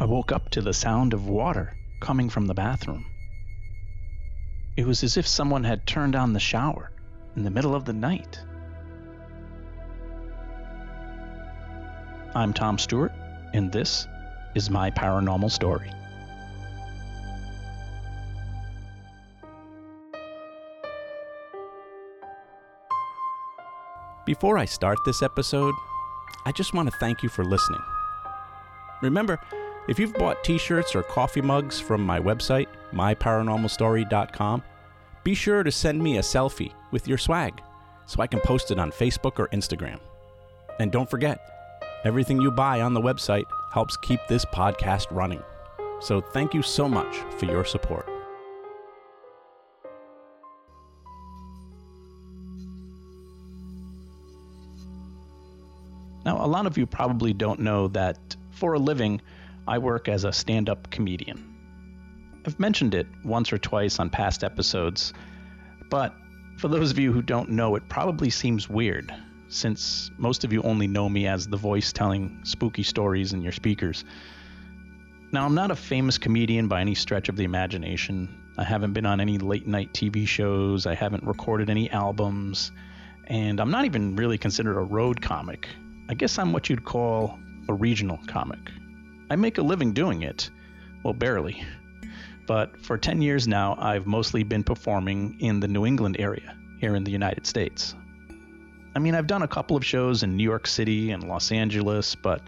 I woke up to the sound of water coming from the bathroom. It was as if someone had turned on the shower in the middle of the night. I'm Tom Stewart, and this is my paranormal story. Before I start this episode, I just want to thank you for listening. Remember, if you've bought t shirts or coffee mugs from my website, myparanormalstory.com, be sure to send me a selfie with your swag so I can post it on Facebook or Instagram. And don't forget, everything you buy on the website helps keep this podcast running. So thank you so much for your support. Now, a lot of you probably don't know that for a living, I work as a stand up comedian. I've mentioned it once or twice on past episodes, but for those of you who don't know, it probably seems weird, since most of you only know me as the voice telling spooky stories in your speakers. Now, I'm not a famous comedian by any stretch of the imagination. I haven't been on any late night TV shows, I haven't recorded any albums, and I'm not even really considered a road comic. I guess I'm what you'd call a regional comic. I make a living doing it. Well, barely. But for 10 years now, I've mostly been performing in the New England area here in the United States. I mean, I've done a couple of shows in New York City and Los Angeles, but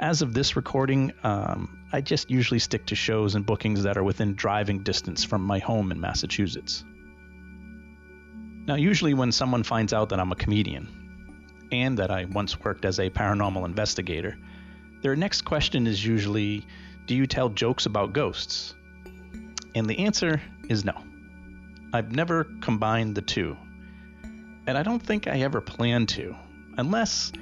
as of this recording, um, I just usually stick to shows and bookings that are within driving distance from my home in Massachusetts. Now, usually when someone finds out that I'm a comedian and that I once worked as a paranormal investigator, their next question is usually Do you tell jokes about ghosts? And the answer is no. I've never combined the two. And I don't think I ever plan to, unless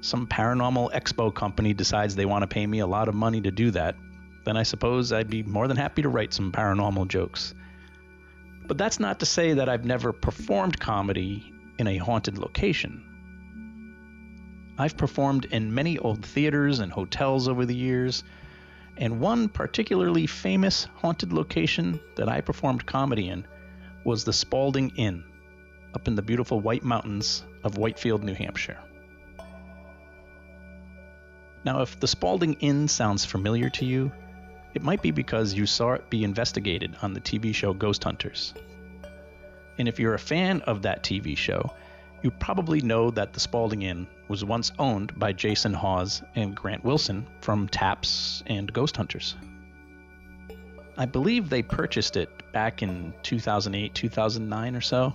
some paranormal expo company decides they want to pay me a lot of money to do that. Then I suppose I'd be more than happy to write some paranormal jokes. But that's not to say that I've never performed comedy in a haunted location. I've performed in many old theaters and hotels over the years, and one particularly famous haunted location that I performed comedy in was the Spalding Inn up in the beautiful White Mountains of Whitefield, New Hampshire. Now, if the Spalding Inn sounds familiar to you, it might be because you saw it be investigated on the TV show Ghost Hunters. And if you're a fan of that TV show, you probably know that the Spalding Inn was once owned by Jason Hawes and Grant Wilson from Taps and Ghost Hunters. I believe they purchased it back in 2008, 2009 or so,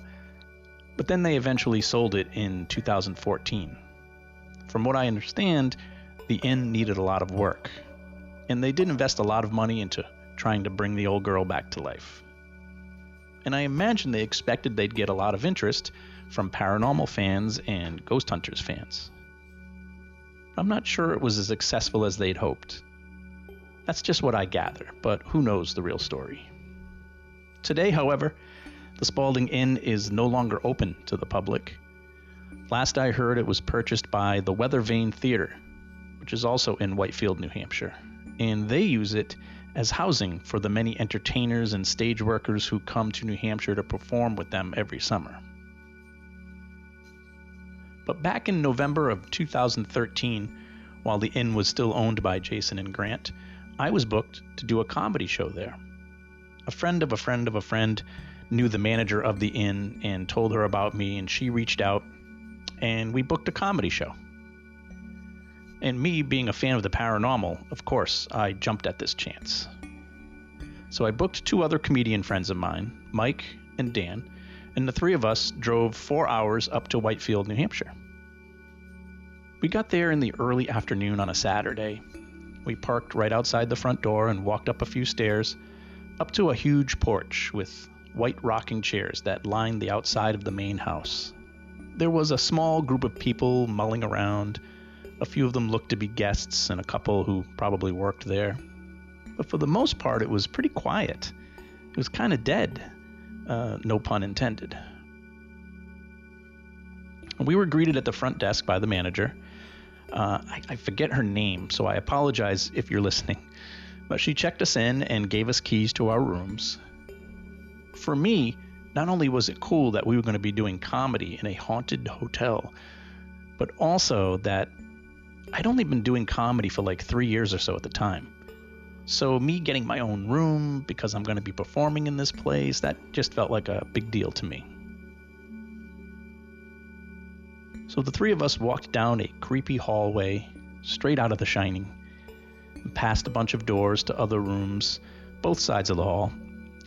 but then they eventually sold it in 2014. From what I understand, the inn needed a lot of work, and they did invest a lot of money into trying to bring the old girl back to life. And I imagine they expected they'd get a lot of interest from paranormal fans and Ghost Hunters fans. I'm not sure it was as successful as they'd hoped. That's just what I gather, but who knows the real story. Today, however, the Spalding Inn is no longer open to the public. Last I heard, it was purchased by the Weather Vane Theater, which is also in Whitefield, New Hampshire, and they use it as housing for the many entertainers and stage workers who come to New Hampshire to perform with them every summer. But back in November of 2013, while the inn was still owned by Jason and Grant, I was booked to do a comedy show there. A friend of a friend of a friend knew the manager of the inn and told her about me, and she reached out and we booked a comedy show. And me being a fan of the paranormal, of course, I jumped at this chance. So I booked two other comedian friends of mine, Mike and Dan, and the three of us drove four hours up to Whitefield, New Hampshire. We got there in the early afternoon on a Saturday. We parked right outside the front door and walked up a few stairs, up to a huge porch with white rocking chairs that lined the outside of the main house. There was a small group of people mulling around. A few of them looked to be guests, and a couple who probably worked there. But for the most part, it was pretty quiet. It was kind of dead. Uh, no pun intended. We were greeted at the front desk by the manager. Uh, I, I forget her name, so I apologize if you're listening. But she checked us in and gave us keys to our rooms. For me, not only was it cool that we were going to be doing comedy in a haunted hotel, but also that I'd only been doing comedy for like three years or so at the time. So, me getting my own room because I'm going to be performing in this place, that just felt like a big deal to me. So, the three of us walked down a creepy hallway straight out of The Shining past a bunch of doors to other rooms, both sides of the hall,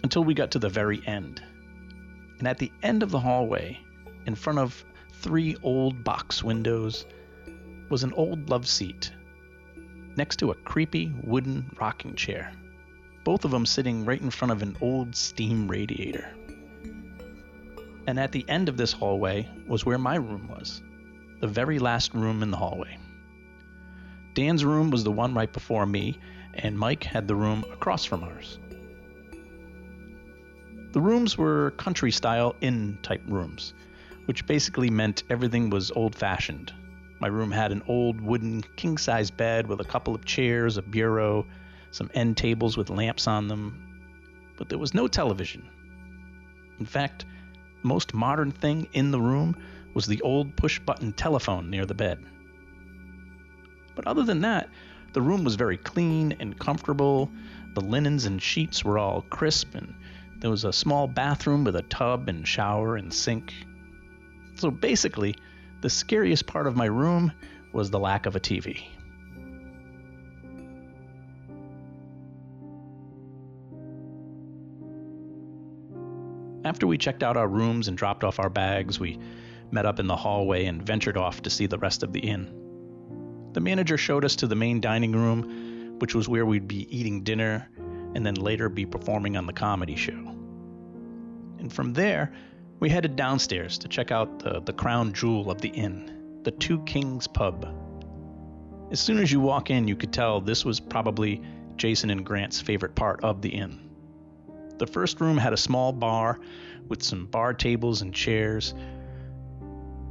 until we got to the very end. And at the end of the hallway, in front of three old box windows, was an old love seat next to a creepy wooden rocking chair, both of them sitting right in front of an old steam radiator. And at the end of this hallway was where my room was, the very last room in the hallway. Dan's room was the one right before me, and Mike had the room across from ours. The rooms were country style inn type rooms, which basically meant everything was old fashioned, my room had an old wooden king size bed with a couple of chairs, a bureau, some end tables with lamps on them, but there was no television. In fact, the most modern thing in the room was the old push button telephone near the bed. But other than that, the room was very clean and comfortable. The linens and sheets were all crisp, and there was a small bathroom with a tub and shower and sink. So basically, the scariest part of my room was the lack of a TV. After we checked out our rooms and dropped off our bags, we met up in the hallway and ventured off to see the rest of the inn. The manager showed us to the main dining room, which was where we'd be eating dinner and then later be performing on the comedy show. And from there, we headed downstairs to check out the, the crown jewel of the inn, the Two Kings Pub. As soon as you walk in, you could tell this was probably Jason and Grant's favorite part of the inn. The first room had a small bar with some bar tables and chairs,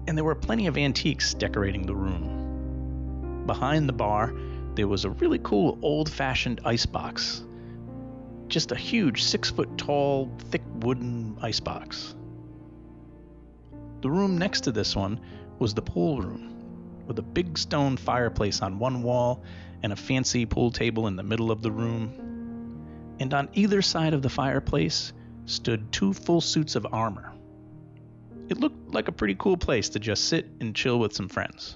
and there were plenty of antiques decorating the room. Behind the bar, there was a really cool old fashioned icebox. Just a huge six foot tall, thick wooden icebox. The room next to this one was the pool room, with a big stone fireplace on one wall and a fancy pool table in the middle of the room. And on either side of the fireplace stood two full suits of armor. It looked like a pretty cool place to just sit and chill with some friends.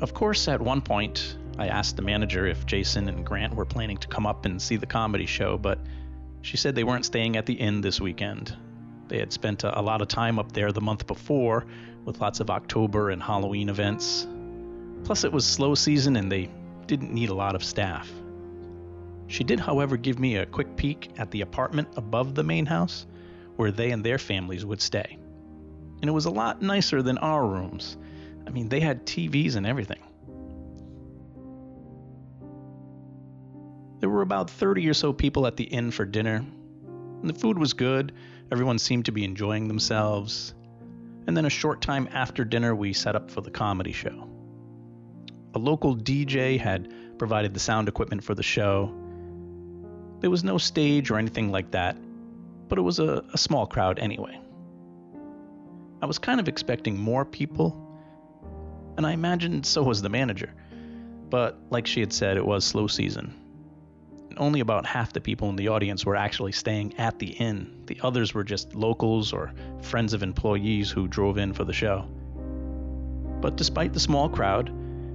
Of course, at one point, I asked the manager if Jason and Grant were planning to come up and see the comedy show, but she said they weren't staying at the inn this weekend they had spent a, lot of time up there the month before with lots of October and Halloween events. Plus, it was slow season and they didn't need a lot of staff. She did, however, give me a quick peek at the apartment above the main house where they and their families would stay. And it was a lot nicer than our rooms. I mean, they had TVs and everything. There were about 30 or so people at the inn for dinner. And the food was good, Everyone seemed to be enjoying themselves. And then a short time after dinner, we set up for the comedy show. A local DJ had provided the sound equipment for the show. There was no stage or anything like that, but it was a, a small crowd anyway. I was kind of expecting more people, and I imagined so was the manager. But like she had said, it was slow season, only about half the people in the audience were actually staying at the inn. The others were just locals or friends of employees who drove in for the show. But despite the small crowd,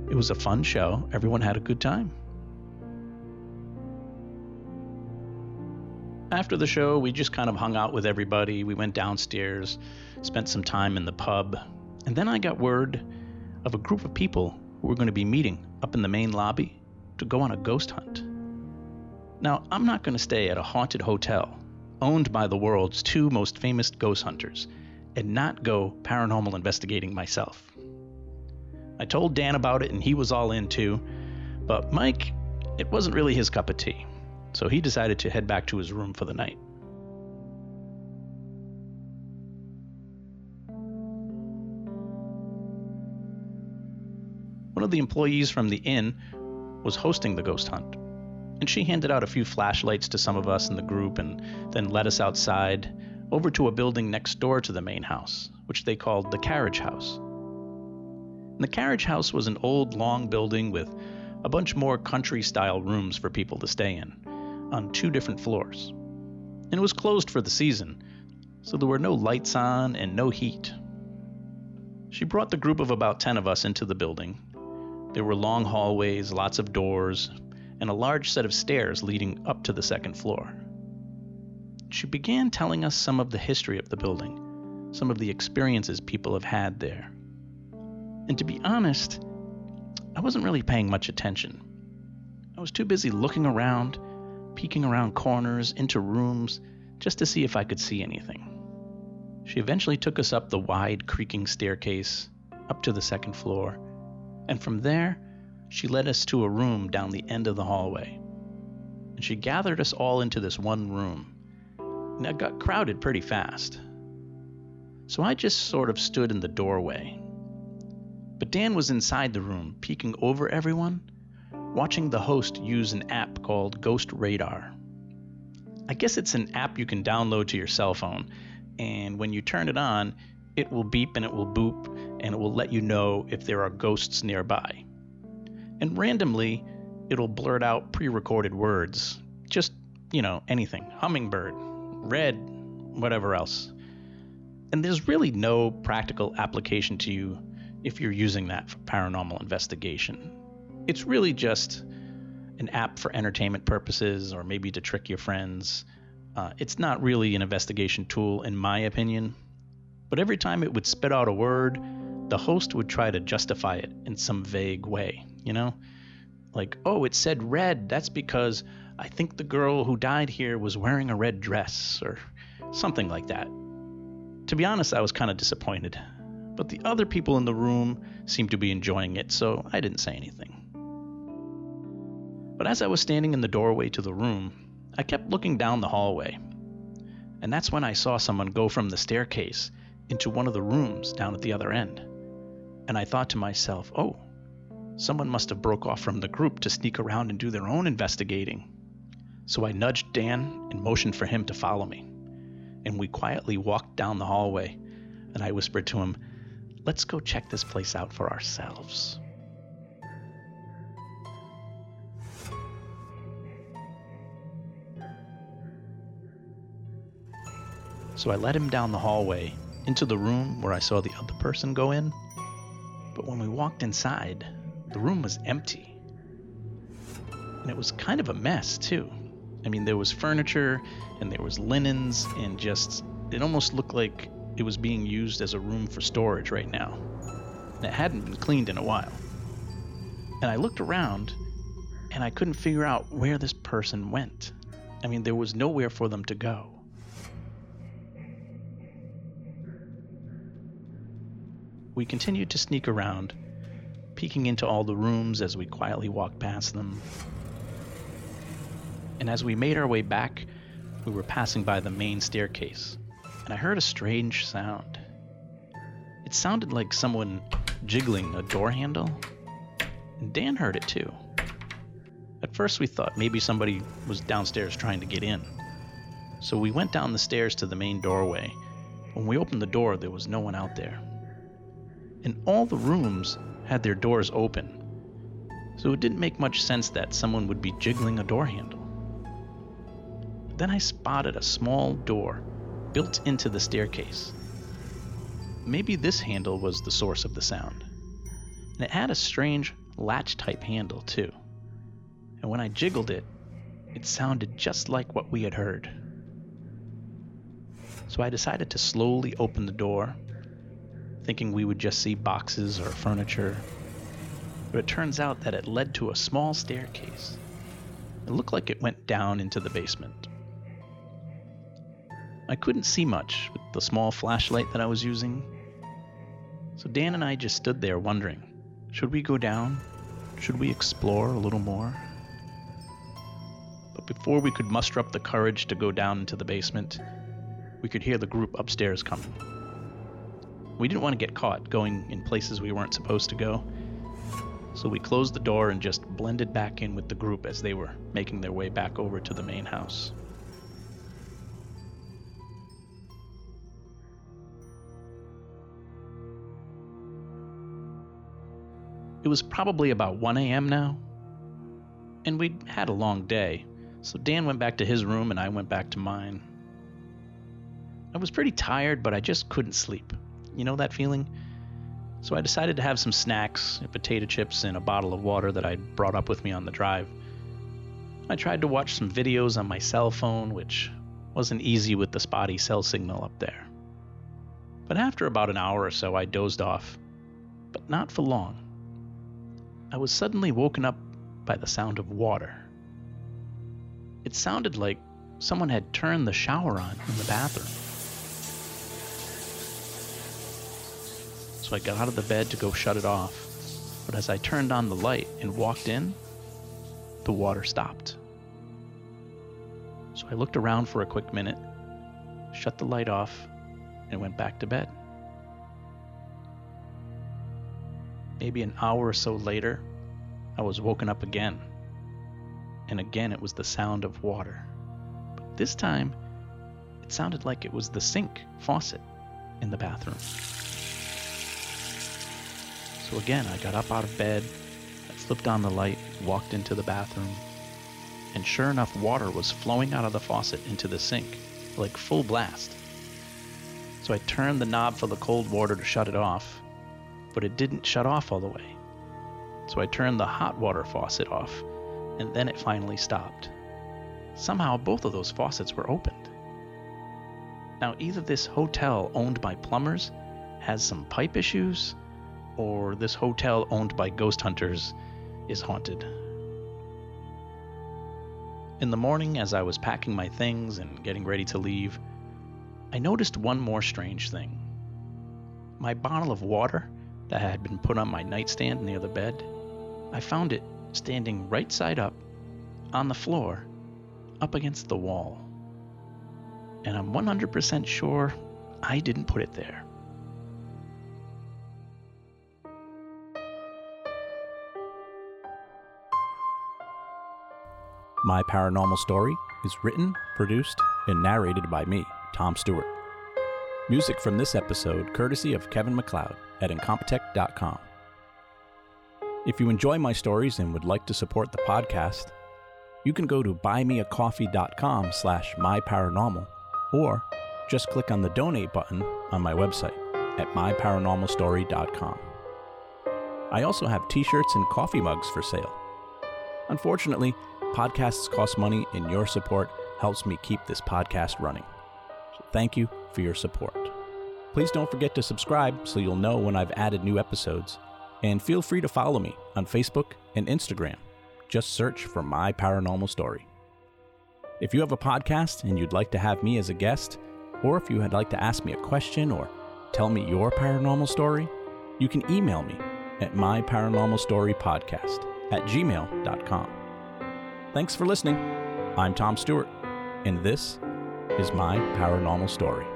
it was a fun show. Everyone had a good time. After the show, we just kind of hung out with everybody. We went downstairs, spent some time in the pub, and then I got word of a group of people who were going to be meeting up in the main lobby to go on a ghost hunt. Now, I'm not going to stay at a haunted hotel owned by the world's two most famous ghost hunters and not go paranormal investigating myself. I told Dan about it and he was all in too, but Mike, it wasn't really his cup of tea, so he decided to head back to his room for the night. One of the employees from the inn was hosting the ghost hunt, and she handed out a few flashlights to some of us in the group and then led us outside over to a building next door to the main house, which they called the Carriage House. And the Carriage House was an old, long building with a bunch more country style rooms for people to stay in on two different floors. And it was closed for the season, so there were no lights on and no heat. She brought the group of about 10 of us into the building. There were long hallways, lots of doors, and a large set of stairs leading up to the second floor. She began telling us some of the history of the building, some of the experiences people have had there. And to be honest, I wasn't really paying much attention. I was too busy looking around, peeking around corners, into rooms, just to see if I could see anything. She eventually took us up the wide, creaking staircase, up to the second floor, and from there, she led us to a room down the end of the hallway. And she gathered us all into this one room. And it got crowded pretty fast. So I just sort of stood in the doorway. But Dan was inside the room, peeking over everyone, watching the host use an app called Ghost Radar. I guess it's an app you can download to your cell phone, and when you turn it on, it will beep and it will boop, and it will let you know if there are ghosts nearby and randomly it'll blurt out pre recorded words. Just, you know, anything. Hummingbird, red, whatever else. And there's really no practical application to you if you're using that for paranormal investigation. It's really just an app for entertainment purposes or maybe to trick your friends. Uh, it's not really an investigation tool, in my opinion. But every time it would spit out a word, the host would try to justify it in some vague way, you know? Like, oh, it said red. That's because I think the girl who died here was wearing a red dress, or something like that. To be honest, I was kind of disappointed. But the other people in the room seemed to be enjoying it, so I didn't say anything. But as I was standing in the doorway to the room, I kept looking down the hallway. And that's when I saw someone go from the staircase into one of the rooms down at the other end and I thought to myself, oh, someone must have broke off from the group to sneak around and do their own investigating. So I nudged Dan and motioned for him to follow me. And we quietly walked down the hallway, and I whispered to him, let's go check this place out for ourselves. So I led him down the hallway into the room where I saw the other person go in but when we walked inside, the room was empty. And it was kind of a mess, too. I mean, there was furniture and there was linens, and just, it almost looked like it was being used as a room for storage right now. And it hadn't been cleaned in a while. And I looked around and I couldn't figure out where this person went. I mean, there was nowhere for them to go. We continued to sneak around, peeking into all the rooms as we quietly walked past them. And as we made our way back, we were passing by the main staircase, and I heard a strange sound. It sounded like someone jiggling a door handle, and Dan heard it too. At first, we thought maybe somebody was downstairs trying to get in. So we went down the stairs to the main doorway. When we opened the door, there was no one out there and all the rooms had their doors open. So it didn't make much sense that someone would be jiggling a door handle. Then I spotted a small door built into the staircase. Maybe this handle was the source of the sound. And it had a strange latch type handle, too. And when I jiggled it, it sounded just like what we had heard. So I decided to slowly open the door, thinking we would just see boxes or furniture. But it turns out that it led to a small staircase. It looked like it went down into the basement. I couldn't see much with the small flashlight that I was using, so Dan and I just stood there wondering should we go down? Should we explore a little more? But before we could muster up the courage to go down into the basement, we could hear the group upstairs coming. We didn't want to get caught going in places we weren't supposed to go, so we closed the door and just blended back in with the group as they were making their way back over to the main house. It was probably about 1 a.m. now, and we'd had a long day, so Dan went back to his room and I went back to mine. I was pretty tired, but I just couldn't sleep. You know that feeling? So I decided to have some snacks, potato chips, and a bottle of water that I'd brought up with me on the drive. I tried to watch some videos on my cell phone, which wasn't easy with the spotty cell signal up there. But after about an hour or so, I dozed off, but not for long. I was suddenly woken up by the sound of water. It sounded like someone had turned the shower on in the bathroom. So I got out of the bed to go shut it off, but as I turned on the light and walked in, the water stopped. So I looked around for a quick minute, shut the light off, and went back to bed. Maybe an hour or so later, I was woken up again. And again, it was the sound of water. But this time, it sounded like it was the sink faucet in the bathroom. So again, I got up out of bed, I flipped on the light, walked into the bathroom, and sure enough, water was flowing out of the faucet into the sink, like full blast. So I turned the knob for the cold water to shut it off, but it didn't shut off all the way. So I turned the hot water faucet off, and then it finally stopped. Somehow both of those faucets were opened. Now, either this hotel owned by plumbers has some pipe issues, or this hotel owned by ghost hunters is haunted. In the morning, as I was packing my things and getting ready to leave, I noticed one more strange thing. My bottle of water that had been put on my nightstand near the bed, I found it standing right side up on the floor up against the wall. And I'm 100% sure I didn't put it there. My Paranormal Story is written, produced, and narrated by me, Tom Stewart. Music from this episode courtesy of Kevin MacLeod at Incompetech.com. If you enjoy my stories and would like to support the podcast, you can go to buymeacoffee.com slash myparanormal or just click on the donate button on my website at myparanormalstory.com. I also have t-shirts and coffee mugs for sale. Unfortunately, podcasts cost money and your support helps me keep this podcast running. Thank you for your support. Please don't forget to subscribe so you'll know when I've added new episodes. And feel free to follow me on Facebook and Instagram. Just search for My Paranormal Story. If you have a podcast and you'd like to have me as a guest, or if you would like to ask me a question or tell me your paranormal story, you can email me at myparanormalstorypodcast at gmail.com. Thanks for listening. I'm Tom Stewart, and this is my paranormal story.